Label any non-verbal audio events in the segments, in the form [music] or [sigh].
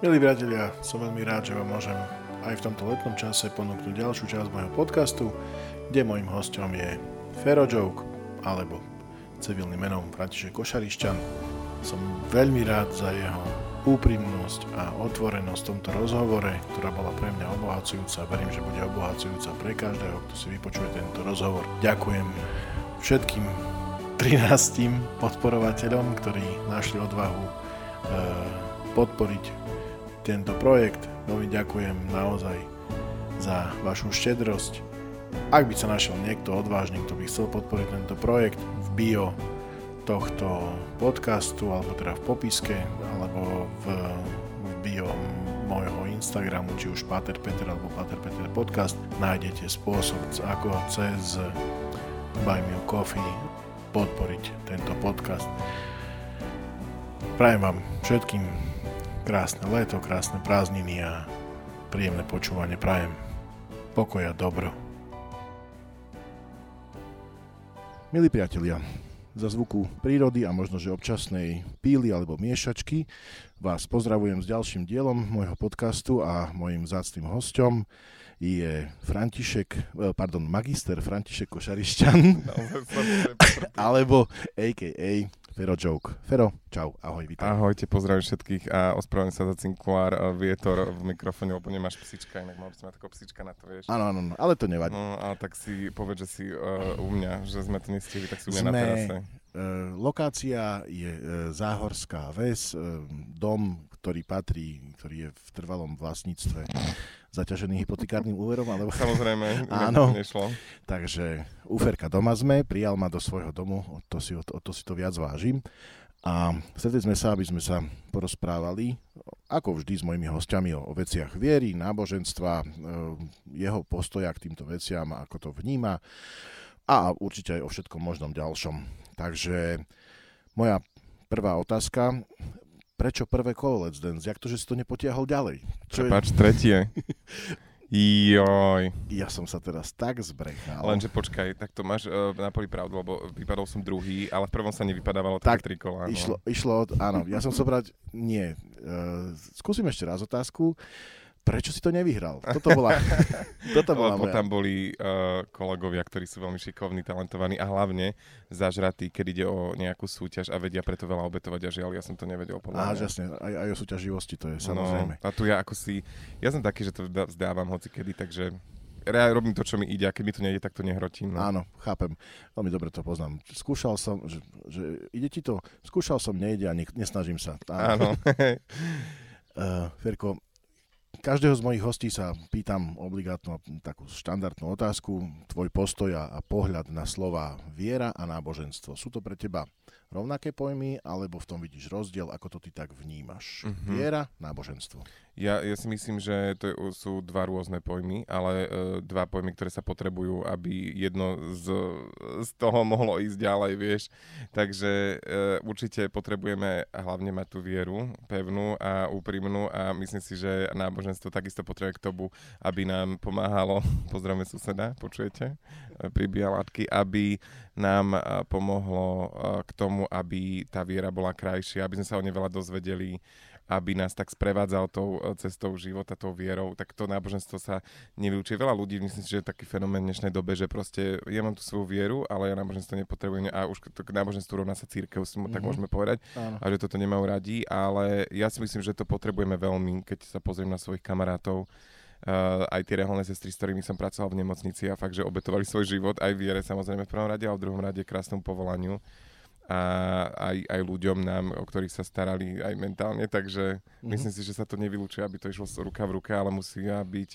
Milí priatelia, som veľmi rád, že vám môžem aj v tomto letnom čase ponúknuť ďalšiu časť môjho podcastu, kde môjim hostom je Fero Joke, alebo civilným menom František Košarišťan. Som veľmi rád za jeho úprimnosť a otvorenosť v tomto rozhovore, ktorá bola pre mňa obohacujúca. Verím, že bude obohacujúca pre každého, kto si vypočuje tento rozhovor. Ďakujem všetkým 13 podporovateľom, ktorí našli odvahu e, podporiť tento projekt. Veľmi ďakujem naozaj za vašu štedrosť. Ak by sa našiel niekto odvážny, kto by chcel podporiť tento projekt, v bio tohto podcastu, alebo teda v popiske, alebo v, v bio môjho Instagramu, či už Pater Peter alebo Pater Peter podcast, nájdete spôsob, ako cez Buy Me Coffee podporiť tento podcast. Prajem vám všetkým krásne leto, krásne prázdniny a príjemné počúvanie prajem. Pokoja, dobro. Milí priatelia, za zvuku prírody a možno, že občasnej píly alebo miešačky vás pozdravujem s ďalším dielom môjho podcastu a môjim zácným hostom je František, eh, pardon, magister František Košarišťan, no, [laughs] alebo a.k.a. Fero Joke. Fero, čau, ahoj, vítaj. Ahojte, pozdravím všetkých a ospravedlňujem sa za cinkulár, vietor v mikrofóne, lebo nemáš psička, inak mal by som mať takého psička na to, vieš. Áno, áno, no, ale to nevadí. No a tak si povedz, že si uh, u mňa, že sme to nestihli, tak si u mňa sme, na terase. Uh, lokácia je uh, Záhorská ves, uh, dom, ktorý patrí, ktorý je v trvalom vlastníctve zaťažený hypotekárnym úverom, alebo... Samozrejme, [laughs] áno. nešlo. Takže úferka doma sme, prijal ma do svojho domu, o to si, o to, o to, si to viac vážim. A stretli sme sa, aby sme sa porozprávali, ako vždy s mojimi hostiami, o, o veciach viery, náboženstva, e, jeho postoja k týmto veciam, ako to vníma a určite aj o všetkom možnom ďalšom. Takže moja prvá otázka, prečo prvé kolo Let's Dance? Jak to, že si to nepotiahol ďalej? Čo Prepač, je... tretie. Joj. Ja som sa teraz tak zbrechal. Lenže počkaj, tak to máš uh, na poli pravdu, lebo vypadol som druhý, ale v prvom sa nevypadávalo tak tri kola. Išlo, išlo, áno, ja som sobrať, nie. Uh, skúsim ešte raz otázku. Uh, prečo si to nevyhral? Toto bola, [laughs] toto bola Lebo moja. tam boli uh, kolegovia, ktorí sú veľmi šikovní, talentovaní a hlavne zažratí, keď ide o nejakú súťaž a vedia preto veľa obetovať a žiaľ, ja som to nevedel podľa Á, jasne, aj, aj o súťaživosti to je no, samozrejme. No, a tu ja ako si, ja som taký, že to vzdávam hoci kedy, takže ja robím to, čo mi ide a keď mi to nejde, tak to nehrotím. No. Áno, chápem. Veľmi dobre to poznám. Skúšal som, že, že ide ti to, skúšal som, nejde a ne, nesnažím sa. Áno. uh, [laughs] Ferko, Každého z mojich hostí sa pýtam obligátnu takú štandardnú otázku, tvoj postoj a pohľad na slova viera a náboženstvo. Sú to pre teba rovnaké pojmy, alebo v tom vidíš rozdiel, ako to ty tak vnímaš? Mm-hmm. Viera, náboženstvo. Ja, ja si myslím, že to sú dva rôzne pojmy, ale uh, dva pojmy, ktoré sa potrebujú, aby jedno z, z toho mohlo ísť ďalej, vieš. Takže uh, určite potrebujeme hlavne mať tú vieru pevnú a úprimnú a myslím si, že náboženstvo takisto potrebuje k tomu, aby nám pomáhalo, [laughs] pozdravme suseda, počujete, pri bialatky, aby nám uh, pomohlo uh, k tomu, aby tá viera bola krajšia, aby sme sa o nej veľa dozvedeli, aby nás tak sprevádzal tou e, cestou života, tou vierou, tak to náboženstvo sa nevyučí. Veľa ľudí, myslím si, že je taký fenomén dnešnej dobe, že proste ja mám tú svoju vieru, ale ja náboženstvo nepotrebujem a už to k náboženstvu rovná sa církev, mm-hmm. tak mhm. môžeme povedať, Áno. a že toto nemajú radi, ale ja si myslím, že to potrebujeme veľmi, keď sa pozriem na svojich kamarátov, Uh, aj tie reholné sestry, s ktorými som pracoval v nemocnici a fakt, že obetovali svoj život aj viere samozrejme v prvom rade a v druhom rade krásnom povolaniu a aj, aj ľuďom nám, o ktorých sa starali aj mentálne, takže mm-hmm. myslím si, že sa to nevylúčuje, aby to išlo ruka v ruke, ale musí byť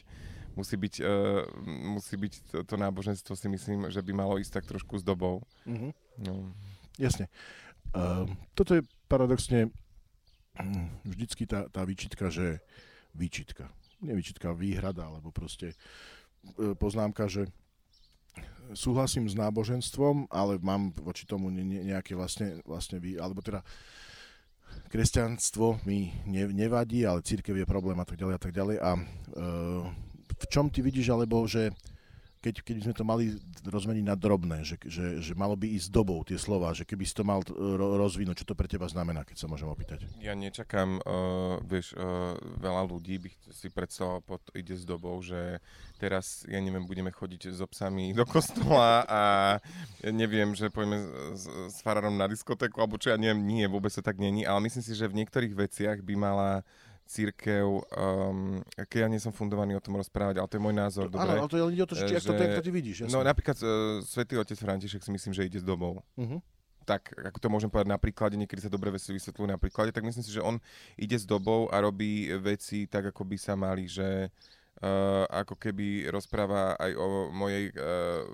musí byť, uh, musí byť to, to náboženstvo si myslím, že by malo ísť tak trošku s dobou. Mm-hmm. No. Jasne. Uh, toto je paradoxne hm, vždycky tá, tá výčitka, že výčitka. Nie výčitka, výhrada, alebo proste uh, poznámka, že súhlasím s náboženstvom, ale mám voči tomu nejaké vlastne, vlastne vy, alebo teda kresťanstvo mi ne, nevadí, ale církev je problém a tak ďalej a tak ďalej. A e, v čom ty vidíš, alebo že keď, keď sme to mali rozmeniť na drobné, že, že, že malo by ísť dobou tie slova, že keby si to mal ro, rozvinúť, čo to pre teba znamená, keď sa môžem opýtať? Ja nečakám, uh, vieš, uh, veľa ľudí by si predstavoval pod ide s dobou, že teraz, ja neviem, budeme chodiť s obsami do kostola a neviem, že pojeme s, s farárom na diskotéku, alebo čo ja neviem, nie, vôbec to tak není, ale myslím si, že v niektorých veciach by mala církev, um, keď ja nie som fundovaný o tom rozprávať, ale to je môj názor. Áno, ale to ide o to, že, že, ako to, ako to ty vidíš. Jasne. No napríklad uh, svätý otec František si myslím, že ide s dobou. Uh-huh. Tak, ako to môžem povedať na príklade, niekedy sa dobre veci vysvetľujú na príklade, tak myslím si, že on ide s dobou a robí veci tak, ako by sa mali, že Uh, ako keby rozpráva aj o mojej, uh,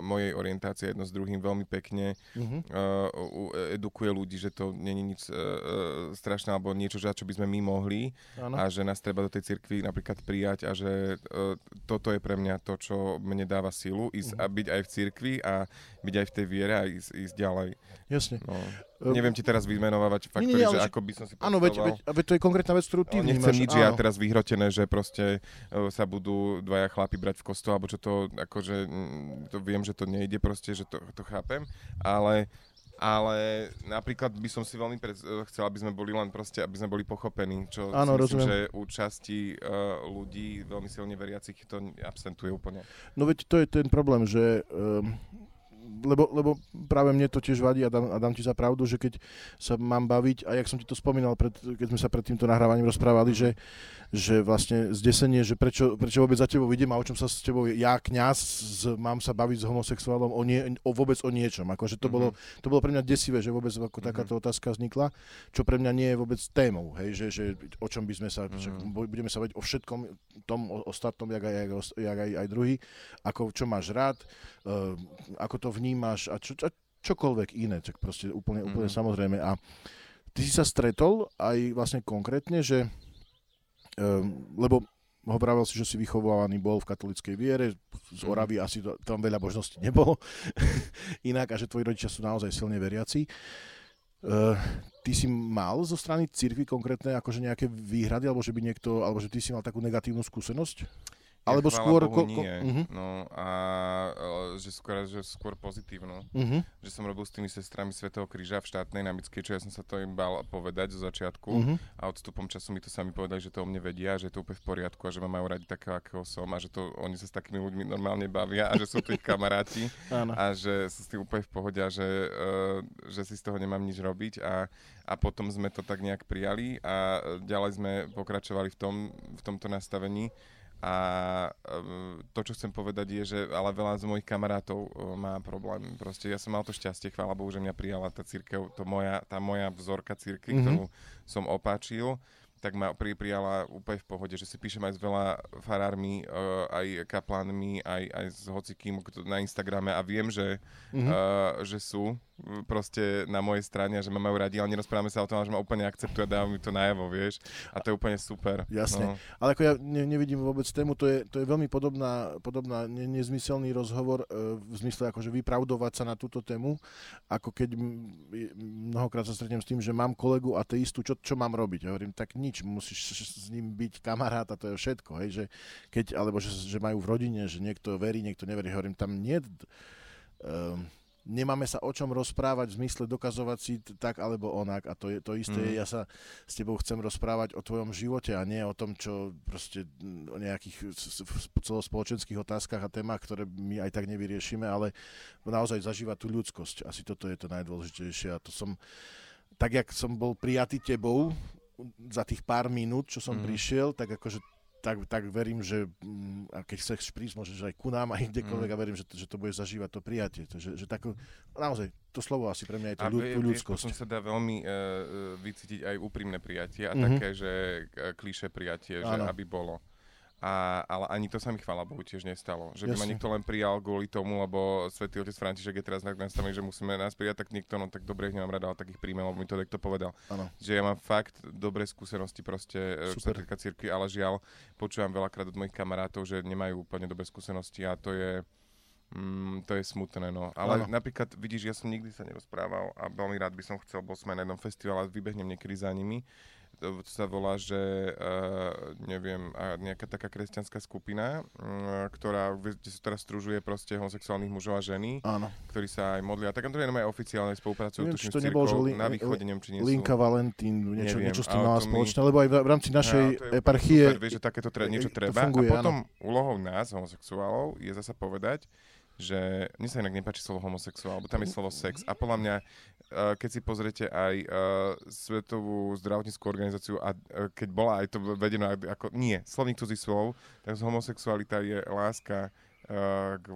mojej orientácii jedno s druhým veľmi pekne. Uh-huh. Uh, edukuje ľudí, že to není nič uh, strašné alebo niečo, za čo by sme my mohli ano. a že nás treba do tej cirkvi napríklad prijať a že uh, toto je pre mňa to, čo mne dáva silu, ísť uh-huh. a byť aj v cirkvi a byť aj v tej viere a ísť, ísť ďalej. Jasne. No. Neviem ti teraz vymenovávať faktory, nie, nie, že ako by som si Áno, veď, veď, veď to je konkrétna vec, ktorú ty Nechcem nič ja teraz vyhrotené, že proste uh, sa budú dvaja chlapi brať v kostole, alebo čo to, akože, to viem, že to nejde proste, že to, to chápem, ale ale napríklad by som si veľmi pred, e, chcel, aby sme boli len proste, aby sme boli pochopení, čo Áno, si myslím, že u časti uh, ľudí veľmi silne veriacich to absentuje úplne. No veď to je ten problém, že um, lebo, lebo práve mne to tiež vadí a dám, a dám ti za pravdu, že keď sa mám baviť, a jak som ti to spomínal, pred, keď sme sa pred týmto nahrávaním rozprávali, že, že vlastne zdesenie, že prečo, prečo vôbec za tebou vidím a o čom sa s tebou, ja kňaz, mám sa baviť s homosexuálom o, nie, o vôbec o niečom. Akože to, mm-hmm. bolo, to bolo pre mňa desivé, že vôbec ako mm-hmm. takáto otázka vznikla, čo pre mňa nie je vôbec témou, hej, že, že o čom by sme sa, mm-hmm. budeme sa baviť o všetkom tom ostatnom, jak aj, jak aj, aj druhý, ako čo máš rád, uh, ako to vnímaš a, čo, a čokoľvek iné, tak proste úplne, úplne mm-hmm. samozrejme. A ty si sa stretol aj vlastne konkrétne, že um, lebo hovoril si, že si vychovávaný bol v katolickej viere, z mhm. Oravy asi to, tam veľa možností nebolo [laughs] inak a že tvoji rodičia sú naozaj silne veriaci. Uh, ty si mal zo strany cirkvi konkrétne akože nejaké výhrady, alebo že by niekto, alebo že ty si mal takú negatívnu skúsenosť? Alebo ja, skôr... Bohu, ko, ko, nie. Uh-huh. No a že skôr, že skôr pozitívnu. Uh-huh. Že som robil s tými sestrami Svetého kríža v štátnej namickej, čo ja som sa to im bal povedať zo začiatku uh-huh. a odstupom času mi to sami povedali, že to o mne vedia, že je to úplne v poriadku a že ma majú radi takého, akého som a že to oni sa s takými ľuďmi normálne bavia a že sú to ich [laughs] kamaráti a že sú s tým úplne v pohode a že, uh, že si z toho nemám nič robiť a, a potom sme to tak nejak prijali a ďalej sme pokračovali v, tom, v tomto nastavení a ehm, to, čo chcem povedať je, že ale veľa z mojich kamarátov e, má problém. Proste ja som mal to šťastie, chvála Bohu, že mňa prijala tá církev, to moja, tá moja vzorka círky, mm-hmm. ktorú som opáčil tak ma pri, prijala úplne v pohode, že si píšem aj s veľa farármi, uh, aj kaplánmi, aj, aj s hocikým na Instagrame a viem, že, mm-hmm. uh, že sú proste na mojej strane a že ma majú radi, ale nerozprávame sa o tom, ale že ma úplne akceptuje a dáva mi to najavo, vieš. A to je úplne super. Jasne. No. Ale ako ja ne, nevidím vôbec tému, to je, to je veľmi podobná, podobná ne, nezmyselný rozhovor e, v zmysle akože vypravdovať sa na túto tému, ako keď mnohokrát sa stretnem s tým, že mám kolegu ateistu, čo, čo mám robiť? Ja hovorím, tak nič, musíš s ním byť kamarát a to je všetko, hej, že keď, alebo že, že majú v rodine, že niekto verí, niekto neverí, hovorím, tam nie... Um, nemáme sa o čom rozprávať v zmysle dokazovať si tak alebo onak a to, je, to isté mm. ja sa s tebou chcem rozprávať o tvojom živote a nie o tom, čo proste o nejakých celospoločenských otázkach a témach, ktoré my aj tak nevyriešime, ale naozaj zažívať tú ľudskosť. Asi toto je to najdôležitejšie a to som, tak jak som bol prijatý tebou za tých pár minút, čo som mm. prišiel, tak akože tak, tak verím, že mm, a keď chceš prísť, môžeš aj ku nám, aj kdekoľvek mm. a verím, že to, že to bude zažívať to prijatie. To, že, že tak, naozaj, to slovo asi pre mňa je to ľud, ľudskosť. A sa dá veľmi uh, vycítiť aj úprimné prijatie a mm-hmm. také, že uh, klíše prijatie, že aby bolo. A, ale ani to sa mi, chvála Bohu, tiež nestalo. Že by Jasne. ma niekto len prijal kvôli tomu, lebo svätý otec František je teraz nastavený, že musíme nás prijať, tak niekto, no tak dobre, ich nemám rada, ale takých príjmel, lebo mi to niekto povedal. Ano. Že ja mám fakt dobré skúsenosti proste, e, čo sa cirkvi, ale žiaľ, počúvam veľakrát od mojich kamarátov, že nemajú úplne dobré skúsenosti a to je, Mm, to je smutné, no. Ale ano. napríklad, vidíš, ja som nikdy sa nerozprával a veľmi rád by som chcel, bol sme na jednom festivale a vybehnem niekedy za nimi sa volá, že uh, neviem, nejaká taká kresťanská skupina, uh, ktorá, kde sa teraz stružuje proste homosexuálnych mužov a ženy, Áno. ktorí sa aj modlia. Tak to je aj oficiálne spolupracujú, Neviem, tuším, to nebol, že li- na východe, neviem, či nie sú. Linka Valentín, niečo, Neviem, niečo s tým mala to my- spoločné, lebo aj v rámci našej No, to úplne eparchie Super, vieš, že takéto tre- niečo to treba. funguje, a potom úlohou nás, homosexuálov, je zasa povedať, že mne sa inak nepáči slovo homosexuál, lebo tam je slovo sex. A podľa mňa, uh, keď si pozriete aj uh, Svetovú zdravotníckú organizáciu, a uh, keď bola aj to vedené ako, nie, slovník cudzích slov, tak homosexualita je láska k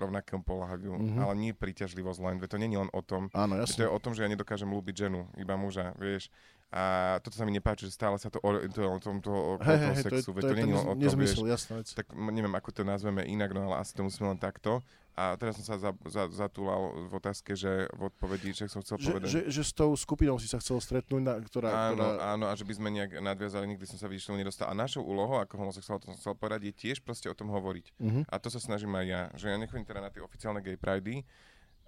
rovnakému pohľaviu, Mhm. mm-hmm. ale nie príťažlivosť len, to nie je len o tom, Áno, že to je o tom, že ja nedokážem ľúbiť ženu, iba muža, vieš. A toto sa mi nepáči, že stále sa to o, to, o tom toho, okolo Hej, toho hej, hej, to je, sexu, veď to nie je o tom, vieš. nezmysel, jasná vec. Tak neviem, ako to nazveme inak, no ale asi to musíme len takto. A teraz som sa za, za, zatúlal v otázke, že v odpovedi, že som chcel Že, povedať. že, že s tou skupinou si sa chcel stretnúť, na, ktorá, Áno, ktorá... áno, a že by sme nejak nadviazali, nikdy som sa vyšiel nedostal. A našou úlohou, ako homosexuál, to som chcel povedať, je tiež proste o tom hovoriť. Mhm. A to sa snažím aj ja, že ja nechodím teda na tie oficiálne gay pridey,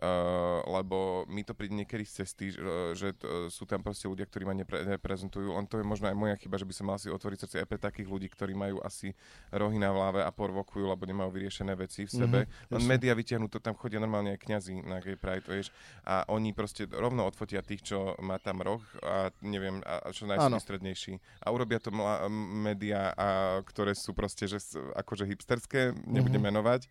Uh, lebo mi to príde niekedy z cesty, že, že t, sú tam proste ľudia, ktorí ma nepre, neprezentujú, len to je možno aj moja chyba, že by som mal si otvoriť srdce aj pre takých ľudí, ktorí majú asi rohy na hlave a porvokujú, lebo nemajú vyriešené veci v sebe. Mhm, Len média vytiahnu to, tam chodia normálne aj kňazi na gay pride, vieš, a oni proste rovno odfotia tých, čo má tam roh a neviem, a, čo Áno. najsústrednejší. A urobia to mla, médiá, a, ktoré sú proste, že akože hipsterské, nebudem Mhm. menovať,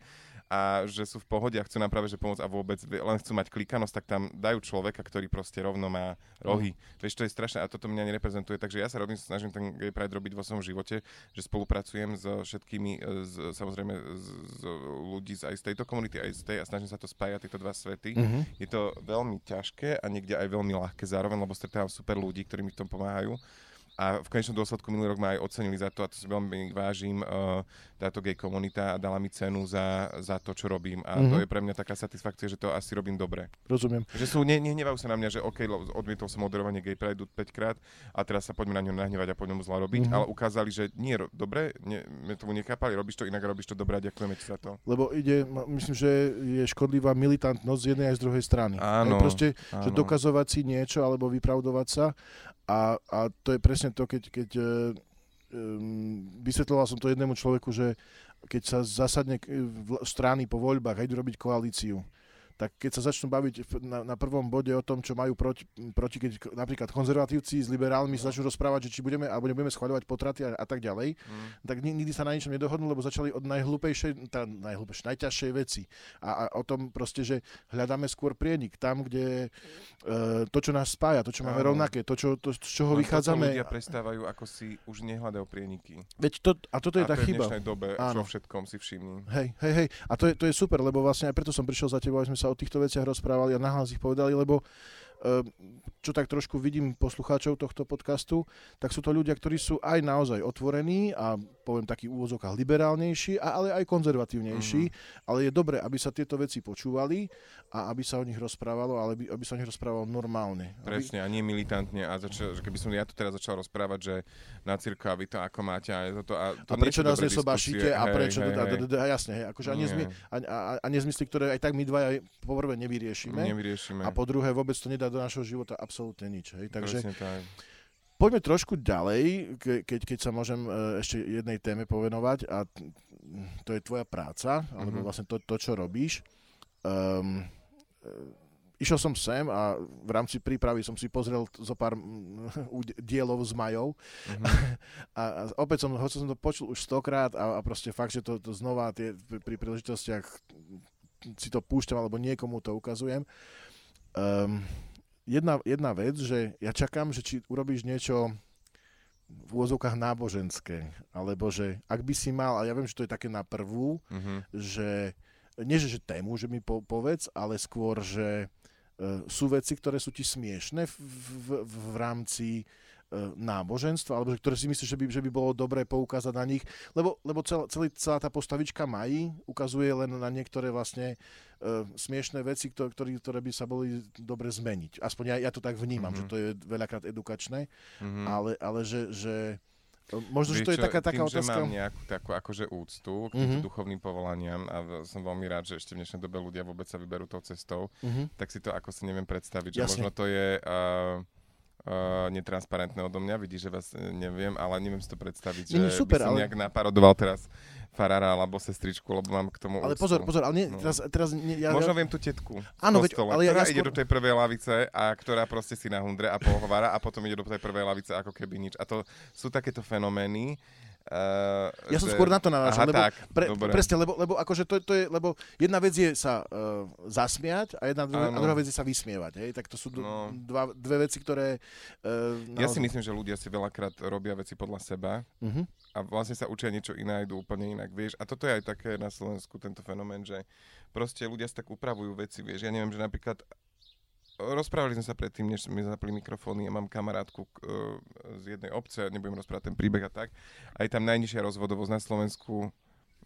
a že sú v pohode a chcú nám práve že pomôcť a vôbec len chcú mať klikanosť, tak tam dajú človeka, ktorý proste rovno má rohy. Vieš, to je strašné a toto mňa nereprezentuje, takže ja sa robím, snažím ten gay pride robiť vo svojom živote, že spolupracujem so všetkými, e, z, samozrejme z, z ľudí z, aj z tejto komunity, aj z tej a snažím sa to spájať, tieto dva svety. Mhm. Je to veľmi ťažké a niekde aj veľmi ľahké zároveň, lebo stretávam super ľudí, ktorí mi v tom pomáhajú. A v konečnom dôsledku minulý rok ma aj ocenili za to a to si veľmi vážim uh, táto gay komunita a dala mi cenu za, za to, čo robím. A to Mhm. je pre mňa taká satisfakcia, že to asi robím dobre. Rozumiem. Že sú, ne, nehnevajú sa na mňa, že OK, odmietol som moderovanie gay prideu 5 krát a teraz sa poďme na ňo nahnevať a poďme mu zla robiť, Mhm. ale ukázali, že nie, ro- dobre, ne, my tomu nechápali, robíš to inak robíš to dobre a ďakujeme ti za to. Lebo ide, myslím, že je škodlivá militantnosť z jednej aj z druhej strany. Áno, Hej, proste, že áno. dokazovať si niečo alebo vypravdovať sa a, a to je presne to, keď, keď um, vysvetloval som to jednému človeku, že keď sa zasadne v- strany po voľbách a idú robiť koalíciu, tak keď sa začnú baviť na, na prvom bode o tom, čo majú proti, proti keď napríklad konzervatívci s liberálmi sa začnú rozprávať, že či budeme alebo nebudeme schvaľovať potraty a, a tak ďalej, Mm. tak ni- nikdy sa na ničom nedohodnú, lebo začali od najhlúpejšej, tá najhlúpejšej, najťažšej veci. A, a o tom proste, že hľadáme skôr prienik, tam, kde e, to, čo nás spája, to, čo máme Áno. rovnaké, to, čo, to, z čoho toto vychádzame. ľudia prestávajú, ako si už nehľadajú prieniky. Veď to, a toto je a tá to je v chyba. dnešnej dobe, Áno. všetkom si všimni. Hej, hej, hej. A to je, to je super, lebo vlastne aj preto som prišiel za tebou, aby sme sa o týchto veciach rozprávali a nahlas ich povedali, lebo čo tak trošku vidím poslucháčov tohto podcastu, tak sú to ľudia, ktorí sú aj naozaj otvorení a poviem taký liberálnejší, a, ale aj konzervatívnejší, Mhm. ale je dobré, aby sa tieto veci počúvali a aby sa o nich rozprávalo, ale aby, aby sa o nich rozprávalo normálne. Aby, Presne, a nie militantne. A začal, keby som ja tu teraz začal rozprávať, že na cirku a vy to ako máte a toto. A, to a prečo nás nesobášite a prečo... hej, hej. a jasne, hej, akože a, nezmy, a, a, a nezmysly, ktoré aj tak my dvaja poprvé nevyriešime. Nevyriešime. A po druhé, vôbec to nedá do našho života absolútne nič. Hej? Takže Presne tak. poďme trošku ďalej, ke, keď, keď sa môžem e, ešte jednej téme povenovať a to je tvoja práca, alebo Mhm. vlastne to, to čo robíš. Um, išiel som sem a v rámci prípravy som si pozrel zo pár [laughs] dielov s Majou Mhm. [laughs] a, a opäť som, hoci som to počul už stokrát a, a proste fakt, že to, to znova tie, pri, pri príležitostiach si to púšťam alebo niekomu to ukazujem. Um, jedna, jedna vec, že ja čakám, že či urobíš niečo v úvozovkách náboženské, alebo že ak by si mal, a ja viem, že to je také na prvú, Mhm. že nie že, že tému, že mi po, povedz, ale skôr, že e, sú veci, ktoré sú ti smiešne v, v, v, v rámci náboženstva, alebo že, ktoré si myslíš, že by, že by bolo dobré poukázať na nich, lebo, lebo celá, celý, celá tá postavička Mají ukazuje len na niektoré vlastne e, smiešné veci, ktoré, ktoré, by sa boli dobre zmeniť. Aspoň ja, ja to tak vnímam, Mhm. že to je veľakrát edukačné, Mhm. ale, ale že, že e, možno, že to je taká, taká tým, otázka. že mám nejakú takú akože úctu k týmto Mhm. duchovným povolaniam a som veľmi rád, že ešte v dnešnej dobe ľudia vôbec sa vyberú tou cestou, Mhm. tak si to ako si neviem predstaviť, že Jasne. možno to je... Uh, uh, netransparentné odo mňa, vidí, že vás uh, neviem, ale neviem si to predstaviť, Nie, nie, že super, by som ale- nejak naparodoval teraz farára alebo sestričku, lebo mám k tomu Ale úctu. pozor, pozor, ale nie, No. teraz, teraz nie, ja, Možno ja, viem tú tetku Áno, veď, ale ja- ktorá ja ide skôr- do tej prvej lavice a ktorá proste si na hundre a pohovára a potom ide do tej prvej lavice ako keby nič. A to sú takéto fenomény. Uh, ja som skôr na to narážal, lebo, tak, pre, dobre. presne, lebo, lebo akože to, to je, lebo jedna vec je sa uh, zasmiať a jedna druhá, a druhá vec je sa vysmievať, hej, tak to sú d- No. dva, dve veci, ktoré uh, Ja si myslím, že ľudia si veľakrát robia veci podľa seba Uh-huh. a vlastne sa učia niečo iné a idú úplne inak, vieš. A toto je aj také na Slovensku, tento fenomén, že proste ľudia si tak upravujú veci, vieš. Ja neviem, že napríklad rozprávali sme sa predtým, než sme zapli mikrofóny. Ja mám kamarátku k, e, z jednej obce, nebudem rozprávať ten príbeh a tak. A je tam najnižšia rozvodovosť na Slovensku,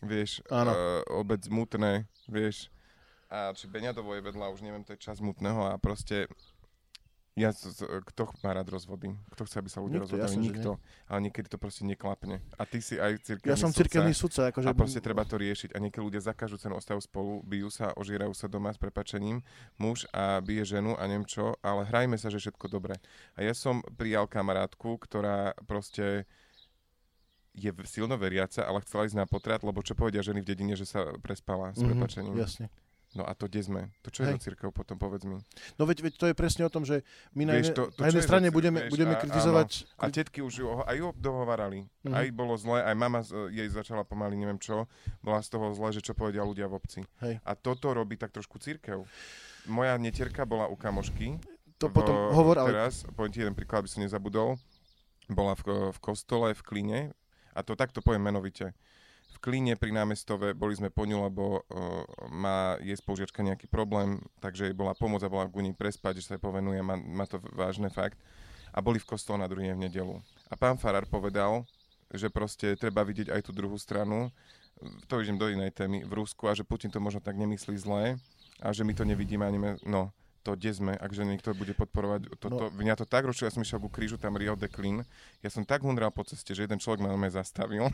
vieš, Áno. e, obec Mutné, vieš. A či Beňadovo je vedľa, už neviem, to je čas Mutného a proste ja, z- z- kto má rád rozvody? Kto chce, aby sa ľudia Nikto, že Nikto. Ale niekedy to proste neklapne. A ty si aj cirkevný Ja som cirkevný sudca, akože... A proste treba to riešiť. A niekedy ľudia za každú cenu ostajú spolu, bijú sa, ožírajú sa doma s prepačením, muž a bije ženu a neviem čo, ale hrajme sa, že všetko dobre. A ja som prijal kamarátku, ktorá proste je silno veriaca, ale chcela ísť na potrat, lebo čo povedia ženy v dedine, že sa prespala s Mhm, prepačením. Jasne. No a to kde sme? To čo je Hej. za církev potom, povedz mi. No veď, veď to je presne o tom, že my na, Vieš, to- to na jednej je strane cir- budeme, vieš, budeme kritizovať... A tetky už ju, aj ju dohovárali. Mhm. Aj bolo zle, aj mama jej začala pomaly, neviem čo, bola z toho zle, že čo povedia ľudia v obci. Hej. A toto robí tak trošku církev. Moja netierka bola u kamošky. To v- potom hovor, ale Teraz, poviem ti jeden príklad, aby som nezabudol. Bola v, v kostole v Klíne, a to takto poviem menovite. Klíne pri námestove boli sme po ňu, lebo uh, má jej spolužiačka nejaký problém, takže jej bola pomoc a bola u nej prespať, že sa jej povenuje, má, má to vážne fakt. A boli v kostole na druhý v nedelu. A pán Farár povedal, že proste treba vidieť aj tú druhú stranu, to idem do inej témy, v Rusku a že Putin to možno tak nemyslí zlé a že my to nevidíme a neviem, no to kde sme, ak že niekto bude podporovať toto. No. Mňa to tak rušilo, ja som išiel ku krížu, tam Rio de Klin. Ja som tak hundral po ceste, že jeden človek ma normálne zastavil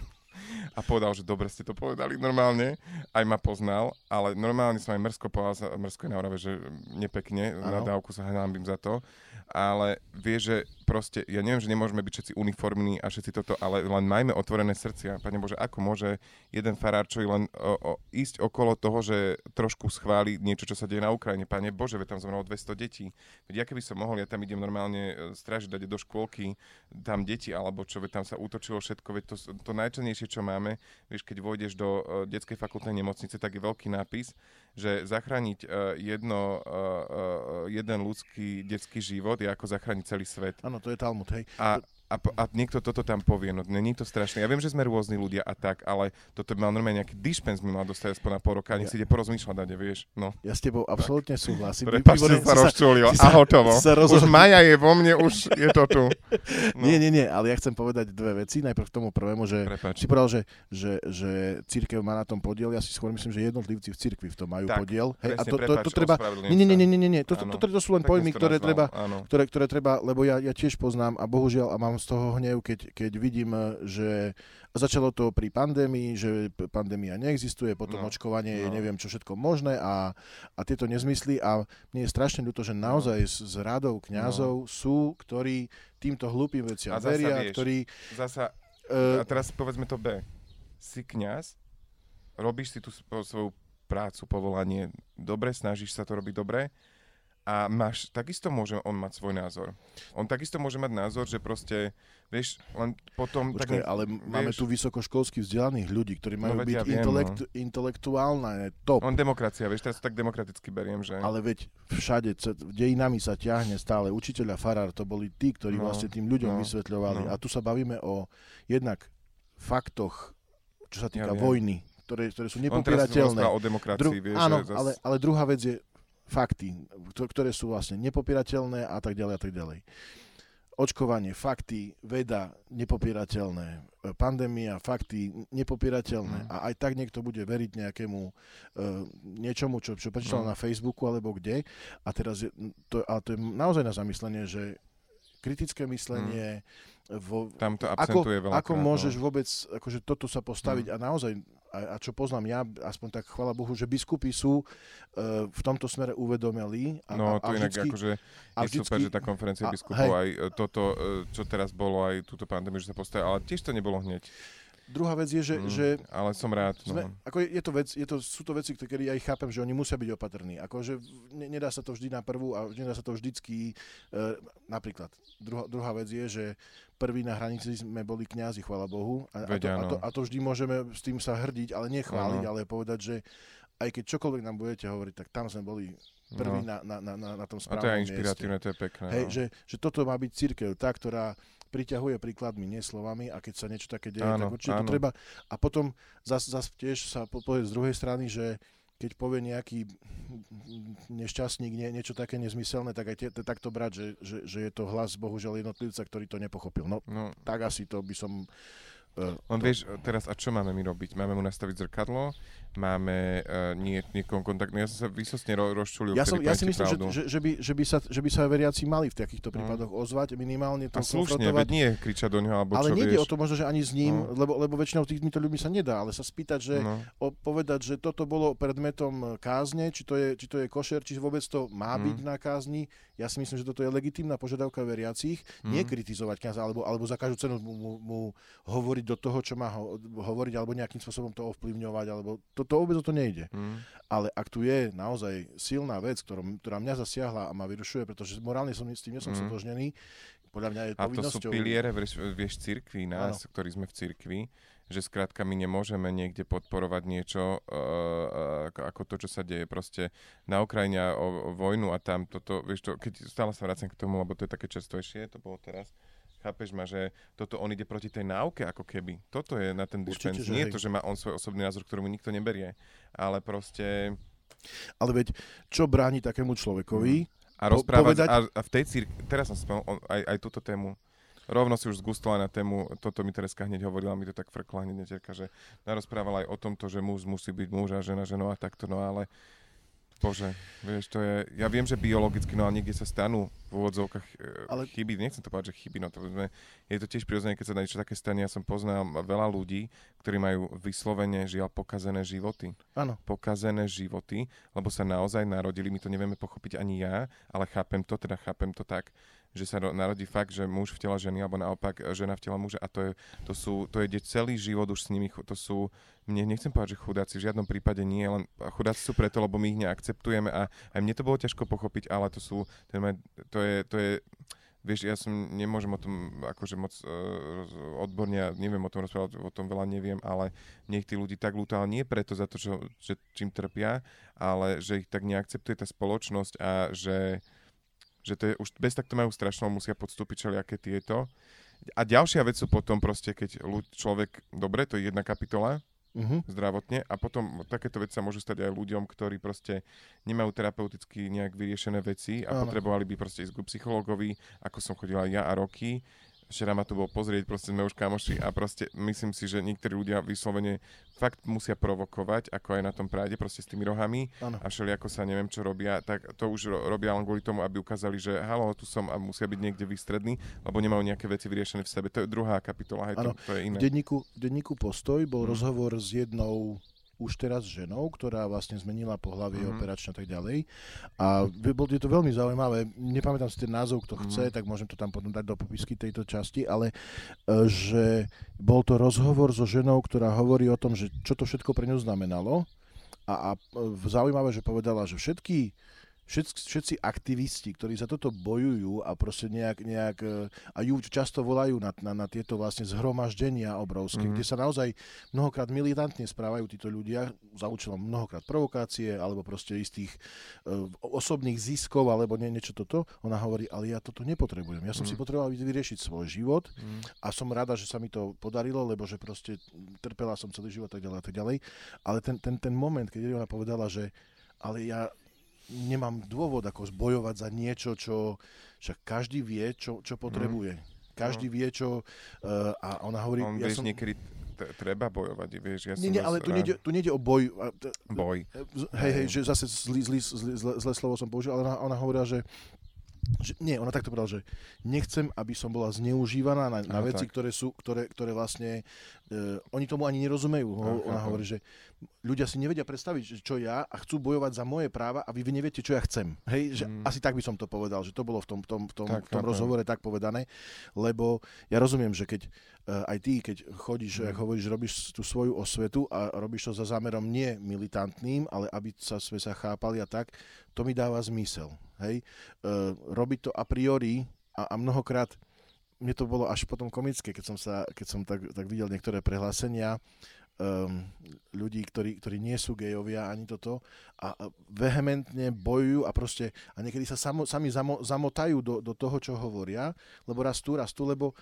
a povedal, že dobre ste to povedali normálne. Aj ma poznal, ale normálne som aj Mrsko povedal, Mrsko je na Orave, že nepekne, na Áno. dávku sa hľadím za to. Ale vie, že proste, ja neviem, že nemôžeme byť všetci uniformní a všetci toto, ale len majme otvorené srdcia. Pane Bože, ako môže jeden farár, čo len o, o, ísť okolo toho, že trošku schváli niečo, čo sa deje na Ukrajine. Pane Bože, veď tam zomrelo 200 detí. Veď ja keby som mohol, ja tam idem normálne e, strážiť, dať do škôlky, tam deti, alebo čo, veď tam sa útočilo všetko, veď to, to najčernejšie, čo máme, vieš, keď vojdeš do uh, detskej fakultnej nemocnice, tak je veľký nápis, že zachrániť uh, jedno, uh, jeden ľudský detský život je ako zachrániť celý svet. áno, to je Talmud, hej. A, a, a niekto toto tam povie, no není to strašné. Ja viem, že sme rôzni ľudia a tak, ale toto mal normálne nejaký dispens by mal dostať aspoň na pol roka, a nech Ja- si ide porozmýšľať, dade, vieš. No. Ja s tebou absolútne súhlasím. Prepač, som sa rozčulil a hotovo. sa Už rozhodol. Maja je vo mne, už je to tu. [laughs] No. Nie, nie, nie, ale ja chcem povedať dve veci. Najprv k tomu prvému, že Prepač. si povedal, že, že, že církev má na tom podiel. Ja si skôr myslím, že jednotlivci v cirkvi v tom majú Tak, podiel. Hej, a Presne, to, to, prepáč, to treba... Nie, nie, nie, nie, nie, nie. To, to, to, to, to sú len Tak pojmy, to ktoré treba, ktoré, ktoré treba, lebo ja, ja tiež poznám a bohužiaľ a mám z toho hnev, keď, keď vidím, eh, že začalo to pri pandémii, že pandémia neexistuje, potom No, očkovanie je no. neviem čo všetko možné a, a tieto nezmysly a mne je strašne ľúto, že naozaj z, z radov kňazov sú, ktorí týmto hlúpým veciam A zasa veria, vieš, ktorí... Zasa, eh, a teraz povedzme to B. Si kňaz, robíš si tú svoju prácu, povolanie dobre, snažíš sa to robiť dobre a máš, takisto môže on mať svoj názor. On takisto môže mať názor, že proste, vieš, len potom... Počkaj, tak, ale máme vieš, tu vysokoškolsky vzdelaných ľudí, ktorí majú veď byť ja viem, intelekt, intelektuálne top. On demokracia, vieš, teraz tak demokraticky beriem, že... Ale veď všade, dejinami sa ťahne stále učiteľ a farár, to boli tí, ktorí No, vlastne tým ľuďom no, vysvetľovali. no. A tu sa bavíme o jednak faktoch, čo sa týka viem. vojny, ktoré, ktoré sú on teraz nepopierateľné. o demokracii, Dru- vieš, áno, zas... ale, ale druhá vec je fakty, kto- ktoré sú vlastne nepopierateľné a tak ďalej a tak ďalej. Očkovanie, fakty, veda, nepopierateľné, e, pandémia, fakty, nepopierateľné. Mm. A aj tak niekto bude veriť nejakému uh, niečomu, čo, čo prečítal No. na Facebooku alebo kde. A teraz je, to, ale to je naozaj na zamyslenie, že kritické myslenie, vo, Tam to ako, absentuje veľa ako môžeš vôbec akože toto sa postaviť a naozaj, a, a čo poznám ja, aspoň tak chvala Bohu, že biskupy sú uh, v tomto smere uvedomili. A, No, a, to a inak vždycky, akože a je super, vždycky- že tá konferencia a- biskupov hej. aj e, toto, e, čo teraz bolo, aj túto pandémiu, že sa postavili, ale tiež to nebolo hneď. Druhá vec je, že, Mm, že ale som rád. sme, No. ako je, je to vec, je to, sú to veci, ktoré ja ich chápem, že oni musia byť opatrní. Akože ne, nedá sa to vždy na prvú a nedá sa to vždycky, e, napríklad. Druhá, druhá vec je, že prvý na hranici sme boli kňazi, chvála Bohu. A, a, to, Veď a, to, a to vždy môžeme s tým sa hrdiť, ale nechváliť, Áno. ale povedať, že aj keď čokoľvek nám budete hovoriť, tak tam sme boli prví No. na, na, na, na, tom A správnom to je aj mieste. inšpiratívne, to je pekné. Hej, no. že, že toto má byť církev, tá, ktorá priťahuje príkladmi, nie slovami a keď sa niečo také deje, Áno, tak určite to áno. treba. A potom zas, zas tiež sa po- povie z druhej strany, že keď povie nejaký nešťastník nie, niečo také nezmyselné, tak aj tie, tak to brať, že, že, že je to hlas bohužiaľ jednotlivca, ktorý to nepochopil. No No, tak asi to by som... Uh, len vieš, teraz a čo máme my robiť? Máme mu nastaviť zrkadlo, máme uh, nie, niekoho kontakt... Ja som sa vysosne ro, rozčulil, ja, som, ja si myslím, že, pravdu. že, že, by, že, by sa, že by sa veriaci mali v takýchto prípadoch ozvať, minimálne to A slušne, veď nie kričať do ňoho, alebo Ale čo nejde vieš. o to možno, že ani s ním, No. lebo, lebo väčšinou týmito ľuďmi sa nedá, ale sa spýtať, že No. o, povedať, že toto bolo predmetom kázne, či to je, či to je košer, či vôbec to má Mm. byť na kázni. Ja si myslím, že toto je legitímna požiadavka veriacich. Mm. Nie kritizovať kňaza, alebo, alebo za každú cenu mu, mu, mu hovoriť do toho, čo má ho, hovoriť, alebo nejakým spôsobom to ovplyvňovať, alebo to, to vôbec o to nejde. Mm. Ale ak tu je naozaj silná vec, ktorom, ktorá mňa zasiahla a ma vyrušuje, pretože morálne som s tým nie som Mm. stotožnený, podľa mňa je A to sú piliere, vieš, vieš cirkvi nás, ktorí sme v cirkvi, že skrátka my nemôžeme niekde podporovať niečo uh, ako, ako to, čo sa deje proste na Ukrajine a o, o vojnu a tam toto, vieš to, keď stále sa vracem k tomu, lebo to je také častejšie, to bolo teraz, chápeš ma, že toto on ide proti tej náuke ako keby. Toto je na ten dispens. Nie hej. to, že má on svoj osobný názor, ktorý mu nikto neberie, ale proste Ale veď, čo bráni takému človekovi, a Po- rozprávať, povedať- a, a v tej cirkvi, teraz som spomenul aj, aj túto tému, rovno si už zgustila na tému, toto mi Tereska hneď hovorila, mi to tak frkla hneď netierka, že narozprávala aj o tomto, že muž musí byť muž a žena ženou a takto, no ale Bože, vieš, to je, ja viem, že biologicky, no ale niekde sa stanú v úvodzovkách ale... Ale- chyby, nechcem to povedať, že chyby, no to sme, je to tiež prirodzené, keď sa na niečo také stane, ja som poznal veľa ľudí, ktorí majú vyslovene, žiaľ, pokazené životy. Áno, pokazené životy, lebo sa naozaj narodili, my to nevieme pochopiť ani ja, ale chápem to, teda chápem to tak, že sa ro- narodí fakt, že muž v tele ženy, alebo naopak e, žena v tele muža. A to je, to sú, to je celý život už s nimi, to sú, mne nechcem povedať, že chudáci, v žiadnom prípade nie, len chudáci sú preto, lebo my ich neakceptujeme. A aj mne to bolo ťažko pochopiť, ale to sú, ten, maj- to je, to je, Vieš, ja som, nemôžem o tom akože moc uh, odborne, ja neviem o tom rozprávať, o tom veľa neviem, ale nech tí ľudí tak ľúto, ale nie preto za to, čo, že čím trpia, ale že ich tak neakceptuje tá spoločnosť a že, že to je, už bez takto majú strašnou, musia podstúpiť všelijaké tieto. A ďalšia vec sú potom proste, keď človek, dobre, to je jedna kapitola, uh-huh. zdravotne a potom takéto veci sa môžu stať aj ľuďom, ktorí proste nemajú terapeuticky nejak vyriešené veci a Áno. potrebovali by proste ísť ku psychologovi, ako som chodila ja a roky. Včera ma tu bol pozrieť, proste sme už kamoši a proste myslím si, že niektorí ľudia vyslovene fakt musia provokovať, ako aj na tom práde, proste s tými rohami Áno. a všelijako sa neviem čo robia, tak to už ro- robia len kvôli tomu, aby ukázali, že halo, tu som a musia byť niekde výstrední, lebo nemajú nejaké veci vyriešené v sebe. To je druhá kapitola, hej, to, to je V iné. denníku, v denníku Postoj bol Mhm. rozhovor s jednou už teraz ženou, ktorá vlastne zmenila pohlavie Mhm. operačne a tak ďalej. A by- bol, je to veľmi zaujímavé. Nepamätám si ten názov, kto chce, Mhm. tak môžem to tam potom dať do popisky tejto časti, ale e, že bol to rozhovor so ženou, ktorá hovorí o tom, že čo to všetko pre ňu znamenalo. A, a e, zaujímavé, že povedala, že všetky všetci, všetci aktivisti, ktorí za toto bojujú a proste nejak, nejak e, a ju často volajú na, na, na tieto vlastne zhromaždenia obrovské, Mhm. mm-hmm. kde sa naozaj mnohokrát militantne správajú títo ľudia za účelom mnohokrát provokácie alebo proste istých e, osobných ziskov alebo nie, niečo toto. Ona hovorí, ale ja toto nepotrebujem. Ja som Mhm. si potreboval vyriešiť svoj život Mm. a som rada, že sa mi to podarilo, lebo že proste trpela som celý život a tak ďalej a tak ďalej. Ale ten, ten, ten moment, keď ona povedala, že ale ja nemám dôvod ako bojovať za niečo, čo však každý vie, čo, čo potrebuje. Každý vie, čo... Uh, a ona hovorí... On, ja vieš, som, niekedy treba bojovať, vieš, ja nie, nie, ale tu nejde, tu nejde o boj. Boj. z- Hej, hej, že zase zlý, zlý, zlý, zlé, zlé slovo som použil, ale ona, ona hovorila, že že, nie, ona takto povedala, že nechcem, aby som bola zneužívaná na, na veci, tak. ktoré sú, ktoré, ktoré vlastne, uh, oni tomu ani nerozumejú. Ho, ona chápem. hovorí, že ľudia si nevedia predstaviť, čo ja a chcú bojovať za moje práva a vy, vy neviete, čo ja chcem. Hej, že Mm. asi tak by som to povedal, že to bolo v tom, tom, v tom, Tak, v tom chápem. rozhovore tak povedané, lebo ja rozumiem, že keď uh, aj ty, keď chodíš, Mm. ako hovoríš, robíš tú svoju osvetu a robíš to za zámerom nie militantným, ale aby sa sme sa chápali a tak, to mi dáva zmysel. Hej? Uh, robiť to a priori a, a mnohokrát mne to bolo až potom komické, keď som, sa, keď som tak, tak videl niektoré prehlásenia um, ľudí, ktorí, ktorí nie sú gejovia ani toto a vehementne bojujú a proste a niekedy sa samo, sami zamo, zamotajú do, do toho, čo hovoria, lebo rastú, rastú, lebo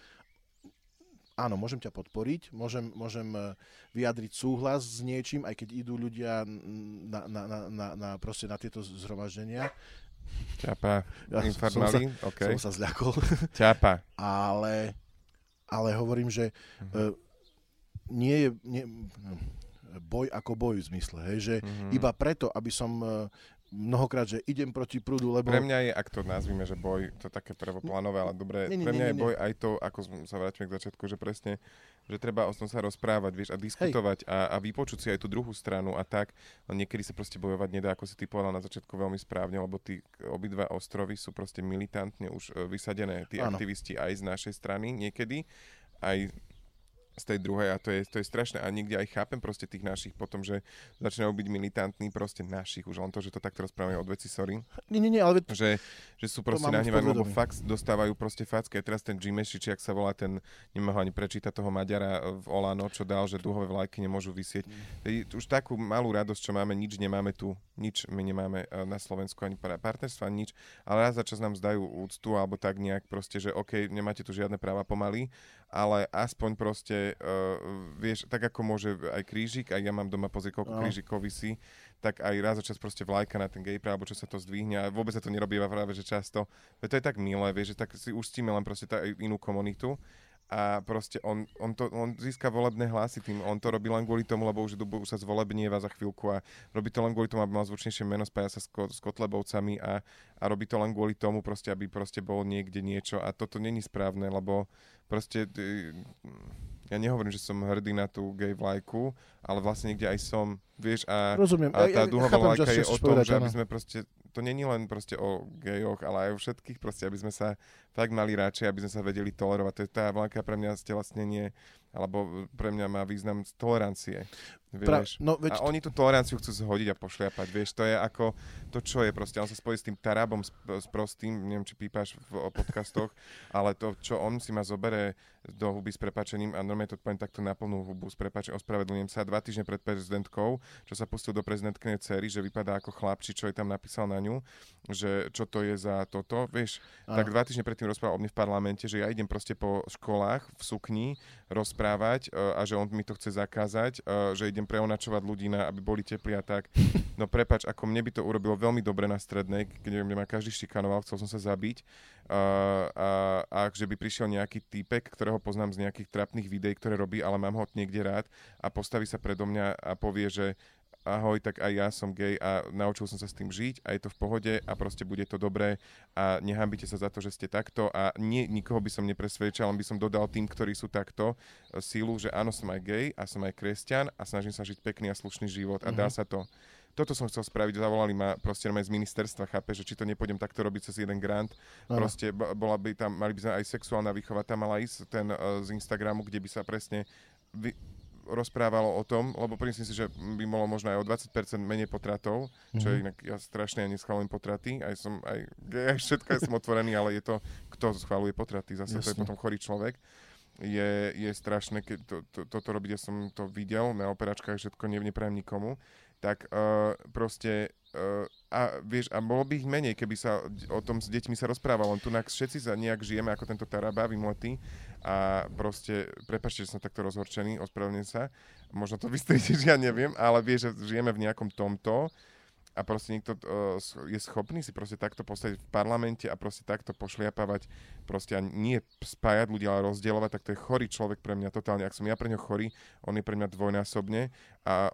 áno, môžem ťa podporiť, môžem, môžem eh, vyjadriť súhlas s niečím, aj keď idú ľudia na, na, na, na, na, proste na tieto zhromaždenia. Ťapa, Ja infart som sa- malý, OK. Som sa zľakol. Ťapa. ale, ale hovorím, že uh, nie je nie, boj ako boj v zmysle, hej, že Mhm. iba preto, aby som uh, mnohokrát, že idem proti prúdu, lebo... Pre mňa je, ak to nazvime, že boj, to také prvoplánové, ale dobre, Nie, nie, pre mňa nie, je nie, nie. boj aj to, ako sa vrátime k začiatku, že presne, že treba o tom sa rozprávať, vieš, a diskutovať a, a vypočuť si aj tú druhú stranu a tak, len niekedy sa proste bojovať nedá, ako si ty povedal na začiatku veľmi správne, lebo tí obidva ostrovy sú proste militantne už e, vysadené, tí Áno. aktivisti aj z našej strany niekedy, aj z tej druhej a to je, to je strašné a niekde aj chápem proste tých našich potom, že začínajú byť militantní proste našich, už len to, že to takto rozprávame od veci, sorry, Nie, nie, nie, ale že, že sú proste nahnevaní, lebo fakt dostávajú proste facky. A teraz ten Jimeši, či ak sa volá ten, nemám ho ani prečítať toho Maďara v Olano, čo dal, že dúhové vlajky nemôžu vysieť. Tedy Už takú malú radosť, čo máme, nič nemáme tu, nič my nemáme eh, na Slovensku, ani partnerstva, ani nič, ale raz za čas nám zdajú úctu, alebo tak nejak proste, že OK, nemáte tu žiadne práva pomaly, ale aspoň proste, uh, vieš, tak ako môže aj krížik, aj ja mám doma pozrieť, koľko Áno. krížikov vysí, tak aj raz za čas proste vlajka na ten gay alebo čo sa to zdvihne a vôbec sa to nerobí iba práve, že často. Veď to je tak milé, vieš, že tak si uštíme len proste tá inú komunitu a proste on, on, to, on získa volebné hlasy tým, on to robí len kvôli tomu, lebo už, už sa zvolebnieva za chvíľku a robí to len kvôli tomu, aby mal zvučnejšie meno, spája sa s, ko, s Kotlebovcami a, a robí to len kvôli tomu, proste, aby proste bol niekde niečo a toto není správne, lebo proste ty- ja nehovorím, že som hrdý na tú gay vlajku, ale vlastne niekde aj som, vieš, a, rozumiem. a tá ja čo vlajka je o tom, povedať, že aby sme proste, to není len proste o gejoch, ale aj o všetkých proste, aby sme sa tak mali radšej, aby sme sa vedeli tolerovať. To je tá vlajka pre mňa stelesnenie, alebo pre mňa má význam z tolerancie. Pra, Vieš. no, veď, A oni tú toleranciu chcú zhodiť a pošliapať, vieš, to je ako to, čo je proste, on sa spojí s tým tarabom, s, s prostým, neviem, či pípaš v o podcastoch, ale to, čo on si ma zobere do huby s prepačením a normálne to poviem takto na plnú hubu s prepačením, ospravedlňujem sa, dva týždne pred prezidentkou, čo sa pustil do prezidentknej cery, že vypadá ako chlapči, čo je tam napísal na ňu, že čo to je za toto, vieš, Áno. tak dva týždne predtým rozprával o mne v parlamente, že ja idem proste po školách v sukni rozprávať e, a že on mi to chce zakázať, e, že idem preonačovať ľudí, na, aby boli teplí a tak. No prepač, ako mne by to urobilo veľmi dobre na strednej, keď mňa ma každý šikanoval, chcel som sa zabiť a, a, a že by prišiel nejaký týpek, ktorého poznám z nejakých trapných videí, ktoré robí, ale mám ho niekde rád a postaví sa predo mňa a povie, že ahoj, tak aj ja som gay a naučil som sa s tým žiť a je to v pohode a proste bude to dobré a nehambite sa za to, že ste takto a nie, nikoho by som nepresvedčal, len by som dodal tým, ktorí sú takto, e, sílu, že áno, som aj gay a som aj kresťan a snažím sa žiť pekný a slušný život a dá Mhm. sa to. Toto som chcel spraviť, zavolali ma proste z ministerstva, chápe, že či to nepôjdem takto robiť cez jeden grant, Áno. proste bo- bola by tam, mali by sme aj sexuálna výchova, tam mala ísť ten uh, z Instagramu, kde by sa presne vy, rozprávalo o tom, lebo myslím si, že by bolo možno aj o 20% menej potratov, čo je Mhm. inak ja strašne neschvalujem potraty, aj som aj, [laughs] aj všetko, som otvorený, ale je to, kto schvaluje potraty, zase to je Jasne. potom chorý človek. Je, je strašné, keď to, to, toto robiť, ja som to videl na operačkách, všetko ne, neprajem nikomu, tak uh, proste uh, a vieš, a bolo by ich menej, keby sa o tom s deťmi sa rozprávalo. Len tu všetci sa nejak žijeme ako tento Taraba, vymletý a proste, prepačte, že som takto rozhorčený, ospravedlňujem sa, možno to [laughs] vystriete, že ja neviem, ale vieš, že žijeme v nejakom tomto a proste niekto uh, je schopný si proste takto postaviť v parlamente a proste takto pošliapavať, proste a nie spájať ľudí, ale rozdielovať, tak to je chorý človek pre mňa totálne. Ak som ja pre ňo chorý, on je pre mňa dvojnásobne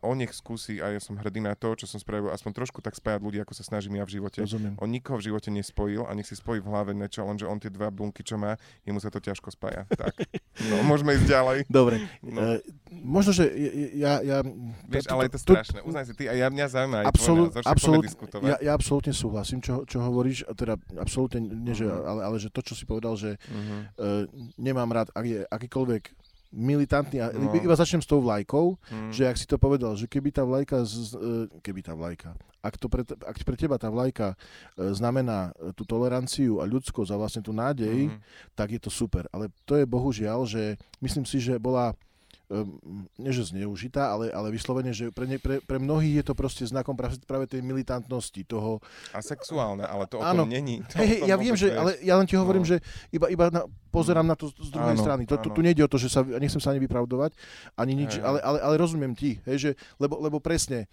on nech skúsi a ja som hrdý na to, čo som spravil, aspoň trošku tak spájať ľudí, ako sa snažím ja v živote. Rozumiem. On nikoho v živote nespojil a nech si spojí v hlave niečo, lenže on tie dva bunky, čo má, jemu sa to ťažko spája. tak. No, môžeme ísť ďalej. Dobre. No. Uh, možno, že ja... ja Vieš, ale je to strašné. Uznaj si ty a ja mňa zaujíma aj absolút, tvoj absolút, ja, ja absolútne súhlasím, čo, čo hovoríš, teda absolútne, nie, že, uh-huh. ale, ale že to, čo si povedal, že uh-huh. uh, nemám rád, ak je akýkoľvek militantný. No. Iba začnem s tou vlajkou, mm. že ak si to povedal, že keby tá vlajka, z, e, keby tá vlajka, ak, to pre, ak pre teba tá vlajka e, znamená e, tú toleranciu a ľudskosť a vlastne tú nádej, mm. tak je to super. Ale to je bohužiaľ, že myslím si, že bola nie že zneužitá, ale, ale vyslovene, že pre, ne, pre, pre mnohých je to proste znakom práve, práve tej militantnosti, toho... A sexuálne, ale to Áno. o tom není. To hej, ja viem, že, ale ja len ti hovorím, no. že iba, iba na, pozerám na to z druhej áno, strany. To, tu, tu nejde o to, že sa, nechcem sa ani vypravdovať, ani nič, ale, ale, ale rozumiem ti, hej, že, lebo, lebo presne,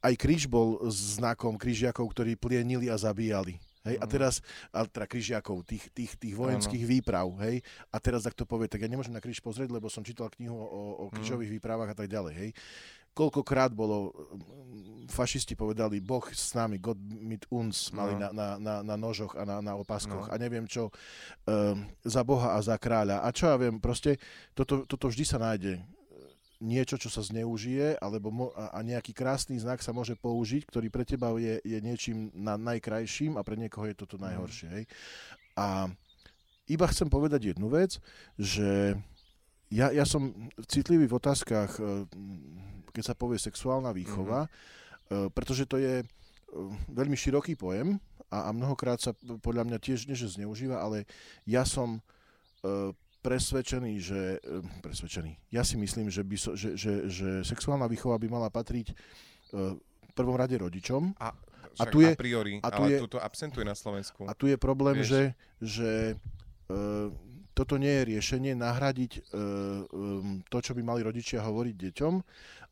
aj kríž bol znakom krížiakov, ktorí plienili a zabíjali. Hej, a mhm. teraz, a teda križiakov, tých, tých, tých vojenských ano. výprav, hej, a teraz, ak to povie, tak ja nemôžem na kríž pozrieť, lebo som čítal knihu o, o mhm. krížových mm. výpravách a tak ďalej, hej. Koľkokrát bolo, mm, fašisti povedali, Boh s nami, God mit uns, mali no. na, na, na, na nožoch a na, na opaskoch no. a neviem čo, um, za Boha a za kráľa. A čo ja viem, proste toto, toto vždy sa nájde niečo, čo sa zneužije, alebo mo- a nejaký krásny znak sa môže použiť, ktorý pre teba je, je niečím na najkrajším a pre niekoho je toto najhoršie. Hej. A iba chcem povedať jednu vec, že ja, ja som citlivý v otázkach, e, keď sa povie sexuálna výchova, mm-hmm. pretože to je e, veľmi široký pojem a, a mnohokrát sa podľa mňa tiež nie že zneužíva, ale ja som presvedčený, že... Presvedčený. Ja si myslím, že, by so, že, že, že sexuálna výchova by mala patriť v prvom rade rodičom. A, a tu je, a priori, a tu ale je, absentuje na Slovensku. A tu je problém, Vieš? že, že uh, toto nie je riešenie nahradiť to, čo by mali rodičia hovoriť deťom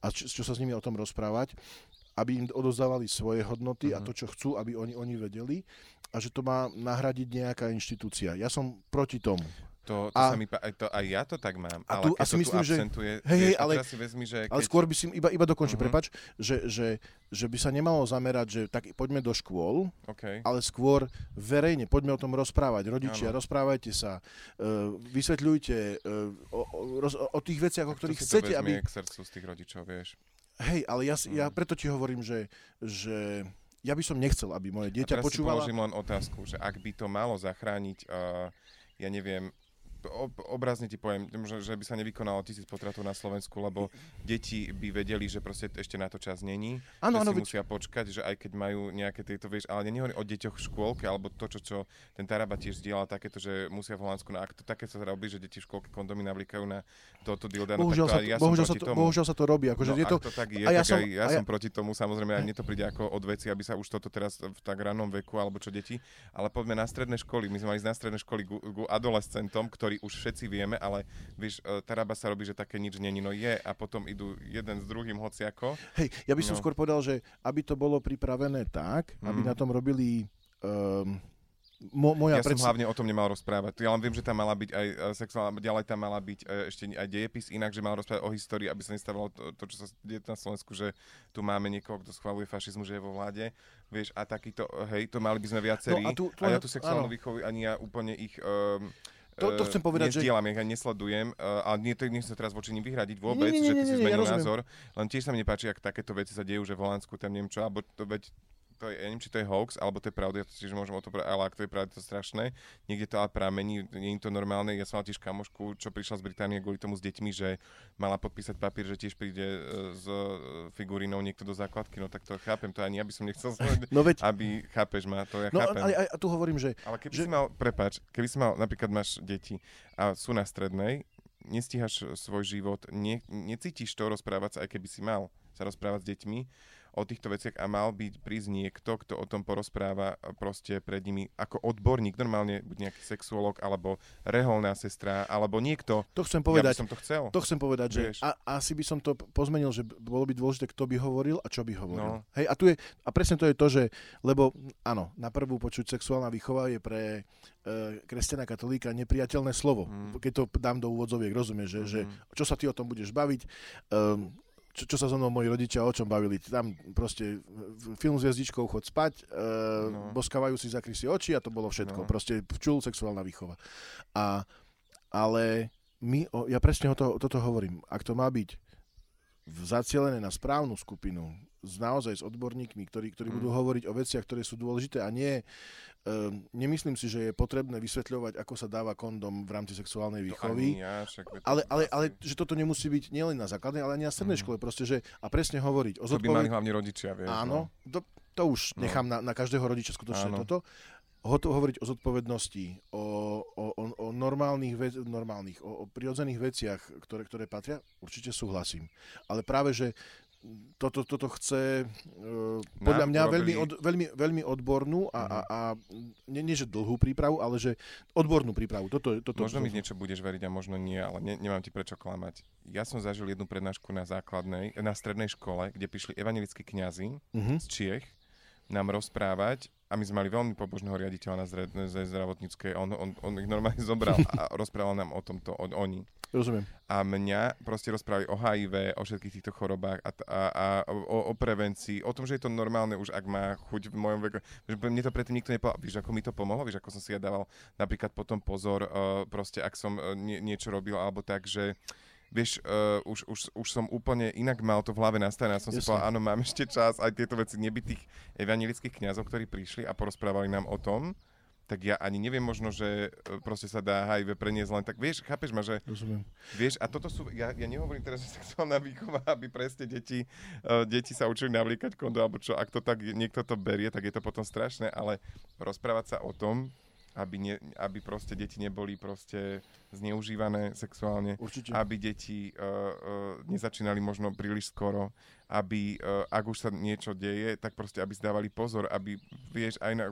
a čo, čo sa s nimi o tom rozprávať, aby im odozdávali svoje hodnoty uh-huh. a mhm. to, čo chcú, aby oni, oni vedeli a že to má nahradiť nejaká inštitúcia. Ja som proti tomu. To, to a, sa mi, aj, to, aj ja to tak mám, a ale tu, keď to myslím, tu absentuje, že, hej, hej, ale, si vezmi, že keď... ale skôr by si, iba, iba dokončím, uh-huh. prepač, že, že, že by sa nemalo zamerať, že tak poďme do škôl, okay. ale skôr verejne, poďme o tom rozprávať, rodičia, ano. rozprávajte sa, uh, vysvetľujte uh, o, o, o tých veciach, o ktorých chcete, aby... k srdcu z tých rodičov, vieš. Hej, ale ja, ja mhm. preto ti hovorím, že, že ja by som nechcel, aby moje dieťa a teraz počúvala... si položím len otázku, že ak by to malo zachrániť, uh, ja neviem, ob, obrazne ti poviem, že, že by sa nevykonalo tisíc potratov na Slovensku, lebo deti by vedeli, že proste ešte na to čas není, si veď... musia počkať, že aj keď majú nejaké tieto, vieš, ale nehovorím o deťoch v škôlke, alebo to, čo, čo ten Taraba tiež zdieľal, takéto, že musia v Holandsku, na, ak to také sa robí, že deti v škôlke kondomy navlikajú na toto dilda, no bohužiaľ, tak to, ja bohužiaľ, sa to, tomu. bohužiaľ sa to robí. Akože no, je to, to tak je, a ja, tak som, aj, ja, ja som proti tomu, samozrejme, aj mne to príde ako od veci, aby sa už toto teraz v tak ranom veku, alebo čo deti, ale poďme na stredné školy. My sme mali ísť na stredné školy ku, ku adolescentom, ktorí už všetci vieme, ale víš, e, Taraba sa robí, že také nič není, no je a potom idú jeden s druhým hociako. Hej, ja by som no. skôr povedal, že aby to bolo pripravené tak, mm. aby mhm. na tom robili um, Mo, moja ja predstav... som hlavne o tom nemal rozprávať. Ja len viem, že tam mala byť aj e, sexuálna, ďalej tam mala byť e, ešte aj dejepis inak, že mal rozprávať o histórii, aby sa nestávalo to, to, čo sa deje na Slovensku, že tu máme niekoho, kto schvaluje fašizmu, že je vo vláde. Vieš, a takýto, hej, to mali by sme viacerí. No a, tu, tu, a ja tu sexuálnu výchovu ani ja úplne ich... Um, to, to chcem povedať, Nezdielam, že... ja nesledujem, uh, ale nie, nechcem sa teraz voči nim vyhradiť vôbec, nie, nie, nie, nie, že ty si zmenil ja názor, len tiež sa mi nepáči, ak takéto veci sa dejú, že v Holandsku tam neviem čo, alebo to veď to je, ja neviem, či to je hoax, alebo to je pravda, ja tiež môžem o to povedať, ale ak to je pravda, to je strašné. Niekde to ale pramení, nie je to normálne. Ja som mal tiež kamošku, čo prišla z Británie kvôli tomu s deťmi, že mala podpísať papír, že tiež príde e, s e, figurínou niekto do základky, no tak to chápem, to ani ja by som nechcel, [laughs] no veď... aby, chápeš ma, to ja no, chápem. Ale, a tu hovorím, že... Ale keby že... si mal, prepač, keby si mal, napríklad máš deti a sú na strednej, nestíhaš svoj život, ne, necítiš to rozprávať sa, aj keby si mal sa rozprávať s deťmi, o týchto veciach a mal byť prísť niekto, kto o tom porozpráva proste pred nimi ako odborník, normálne buď nejaký sexuolog, alebo reholná sestra, alebo niekto. To chcem povedať. Ja by som to chcel. To chcem povedať, že a, asi by som to pozmenil, že bolo by dôležité, kto by hovoril a čo by hovoril. No. Hej, a, tu je, a presne to je to, že, lebo áno, na prvú počuť sexuálna výchova je pre e, kresťana katolíka nepriateľné slovo. Mm. Keď to dám do úvodzoviek, rozumieš, že, mm. že čo sa ty o tom budeš baviť. Um, čo, čo sa so mnou moji rodičia o čom bavili. Tam proste film s hviezdičkou, chod spať, e, no. boskávajú si, zakry si oči a to bolo všetko. No. Proste čul sexuálna výchova. A, ale my, o, ja presne o to, toto hovorím. Ak to má byť zacielené na správnu skupinu, s, naozaj s odborníkmi, ktorí, ktorí mm. budú hovoriť o veciach, ktoré sú dôležité a nie Um, nemyslím si, že je potrebné vysvetľovať, ako sa dáva kondom v rámci sexuálnej výchovy. Ja, ale, ale, ale že toto nemusí byť nielen na základnej, ale ani na strednej mm. škole. Proste, že, a presne hovoriť o zodpoved... To by mali hlavne rodičia, vieš. Áno, no. to, to už no. nechám na, na každého rodiča skutočne Áno. toto. Hoto, hovoriť o zodpovednosti, o, o, o, o normálnych, ve, normálnych o, o prirodzených veciach, ktoré, ktoré patria, určite súhlasím. Ale práve, že toto, toto chce uh, podľa mňa veľmi, od, veľmi, veľmi odbornú a, a, a nie, nie, že dlhú prípravu, ale že odbornú prípravu. Toto, toto, možno mi niečo budeš veriť a možno nie, ale ne, nemám ti prečo klamať. Ja som zažil jednu prednášku na základnej, na strednej škole, kde prišli evangelickí kňazi uh-huh. z Čiech nám rozprávať a my sme mali veľmi pobožného riaditeľa na zdravotníckej, on, on, on ich normálne [laughs] zobral a rozprával nám o tomto, o, oni. Rozumiem. A mňa proste rozprávali o HIV, o všetkých týchto chorobách a, a, a o, o prevencii, o tom, že je to normálne už, ak má chuť v mojom veku. Že mne to predtým nikto nepovedal. Víš, ako mi to pomohlo? Víš, ako som si ja dával napríklad potom pozor, uh, proste ak som uh, nie, niečo robil, alebo tak, že vieš, uh, už, už, už som úplne inak mal to v hlave nastavené. Ja som Jasne. si povedal, áno, mám ešte čas, aj tieto veci nebytých evangelických kňazov, ktorí prišli a porozprávali nám o tom, tak ja ani neviem možno, že e, proste sa dá HIV preniesť len tak, vieš, chápeš ma, že... Rozumiem. Vieš, a toto sú, ja, ja nehovorím teraz, že [laughs] sexuálna výchova, aby presne deti, uh, deti sa učili navlíkať kondo, alebo čo, ak to tak niekto to berie, tak je to potom strašné, ale rozprávať sa o tom, aby, ne, aby proste deti neboli proste zneužívané sexuálne, Určite. aby deti uh, uh, nezačínali možno príliš skoro, aby, uh, ak už sa niečo deje, tak proste, aby zdávali pozor, aby, vieš, aj na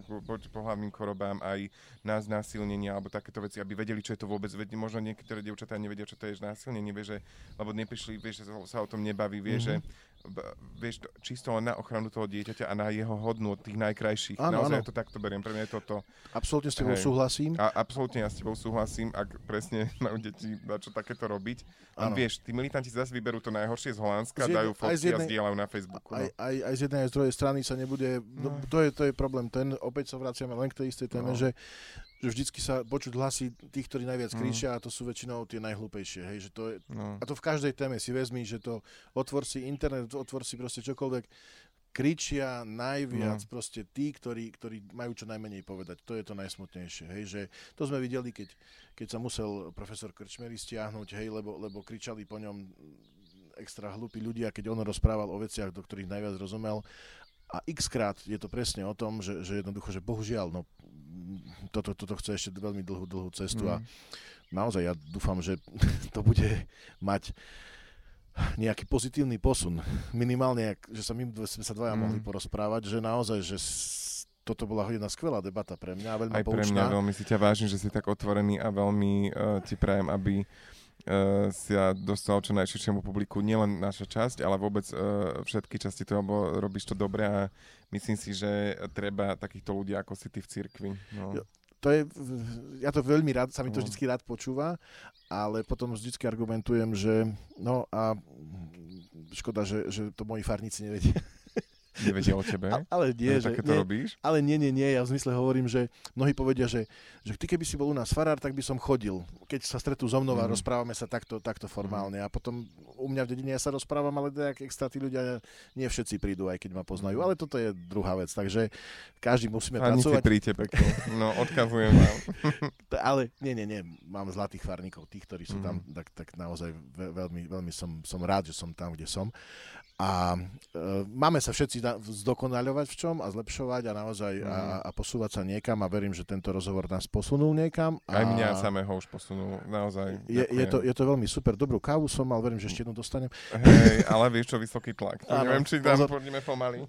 pohľadným chorobám, aj na znásilnenie, alebo takéto veci, aby vedeli, čo je to vôbec, veď možno niektoré dievčatá nevedia, čo to je znásilnenie, vieš, že, lebo neprišli, vieš, že sa o tom nebaví, vieš, mm-hmm. že vieš, čisto len na ochranu toho dieťaťa a na jeho hodnú tých najkrajších. Áno, Naozaj áno. to takto beriem. Pre mňa je toto... Absolútne s tebou hej, súhlasím. A absolútne ja s tebou súhlasím, ak presne [laughs] majú deti na čo takéto robiť. A vieš, tí militanti zase vyberú to najhoršie z Holandska, z dajú fotky jednej, a zdieľajú na Facebooku. No. Aj, aj, aj z jednej aj z druhej strany sa nebude... No, to, je, to je problém. Ten, opäť sa vraciame len k tej istej téme, no. že že vždycky sa počuť hlasy tých, ktorí najviac mm. kričia a to sú väčšinou tie najhlúpejšie. Hej, že to je, no. A to v každej téme si vezmi, že to otvor si internet, otvor si proste čokoľvek, kričia najviac no. proste tí, ktorí, ktorí majú čo najmenej povedať. To je to najsmutnejšie. Hej, že to sme videli, keď, keď sa musel profesor Krčmery stiahnuť, hej, lebo, lebo kričali po ňom extra hlúpi ľudia, keď on rozprával o veciach, do ktorých najviac rozumel. A x krát je to presne o tom, že, že jednoducho, že bohužiaľ, no toto, toto chce ešte veľmi dlhú, dlhú cestu mm. a naozaj ja dúfam, že [laughs] to bude mať nejaký pozitívny posun. Minimálne, že sa my sme sa dvaja mm. mohli porozprávať, že naozaj, že toto bola jedna skvelá debata pre mňa, veľmi Aj pre mňa, veľmi si ťa vážim, že si tak otvorený a veľmi uh, ti prajem, aby uh, si ja dostal čo najširšiemu publiku, nielen naša časť, ale vôbec uh, všetky časti toho, lebo robíš to dobre a myslím si, že treba takýchto ľudí ako si ty v cirkvi. No. To je, ja to veľmi rád, sa mi to no. vždy rád počúva, ale potom vždy argumentujem, že no a škoda, že, že to moji farníci nevedia. Nevedia o tebe? A, ale nie, že, nie, robíš? Ale nie, nie, nie. Ja v zmysle hovorím, že mnohí povedia, že, že ty keby si bol u nás farár, tak by som chodil. Keď sa stretú so mnou mm. a mhm. rozprávame sa takto, takto formálne. Mm. A potom u mňa v dedine ja sa rozprávam, ale tak extra tí ľudia, nie všetci prídu, aj keď ma poznajú. Mm. Ale toto je druhá vec. Takže každý musíme Farníci pracovať. príďte pekne. No, odkazujem vám. [laughs] ale nie, nie, nie. Mám zlatých farníkov, tých, ktorí sú mm. tam, tak, tak naozaj veľmi, veľmi som, som rád, že som tam, kde som. A e, máme sa všetci zdokonaľovať v čom a zlepšovať a naozaj mm. a, mhm. a posúvať sa niekam a verím, že tento rozhovor nás posunul niekam. A Aj mňa samého už posunul, naozaj. Je, je, to, je to veľmi super. Dobrú kávu som mal, verím, že ešte jednu dostanem. Hej, ale vieš čo, vysoký tlak. To neviem, či tam pôjdeme pomaly.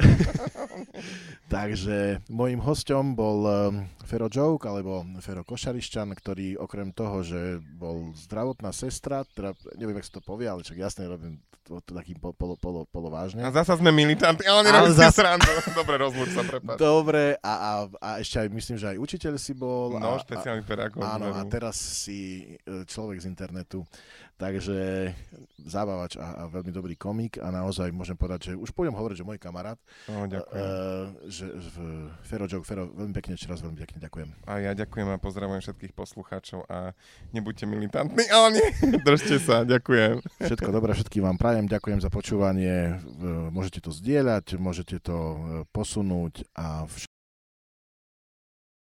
[laughs] Takže môjim hosťom bol um, Fero Joke, alebo Fero Košarišťan, ktorý okrem toho, že bol zdravotná sestra, teda neviem, jak sa to povie, ale čak jasne robím to, to takým polo, polo, polo polovážne. A zasa sme militanti, ale nerobím zas... srandu. [laughs] Dobre, rozluč sa, prepáč. Dobre, a, a, a ešte aj myslím, že aj učiteľ si bol. No, a, špeciálny pedagóg. Áno, a teraz si e, človek z internetu. Takže zábavač a, a veľmi dobrý komik a naozaj môžem povedať, že už pôjdem hovoriť, že môj kamarát, oh, ďakujem. Uh, že v Fero Joke, Fero, veľmi pekne ešte raz veľmi pekne ďakujem. A ja ďakujem a pozdravujem všetkých poslucháčov a nebuďte militantní, ale nie, [laughs] držte sa, ďakujem. Všetko dobré, všetkým vám prajem, ďakujem za počúvanie, môžete to zdieľať, môžete to posunúť a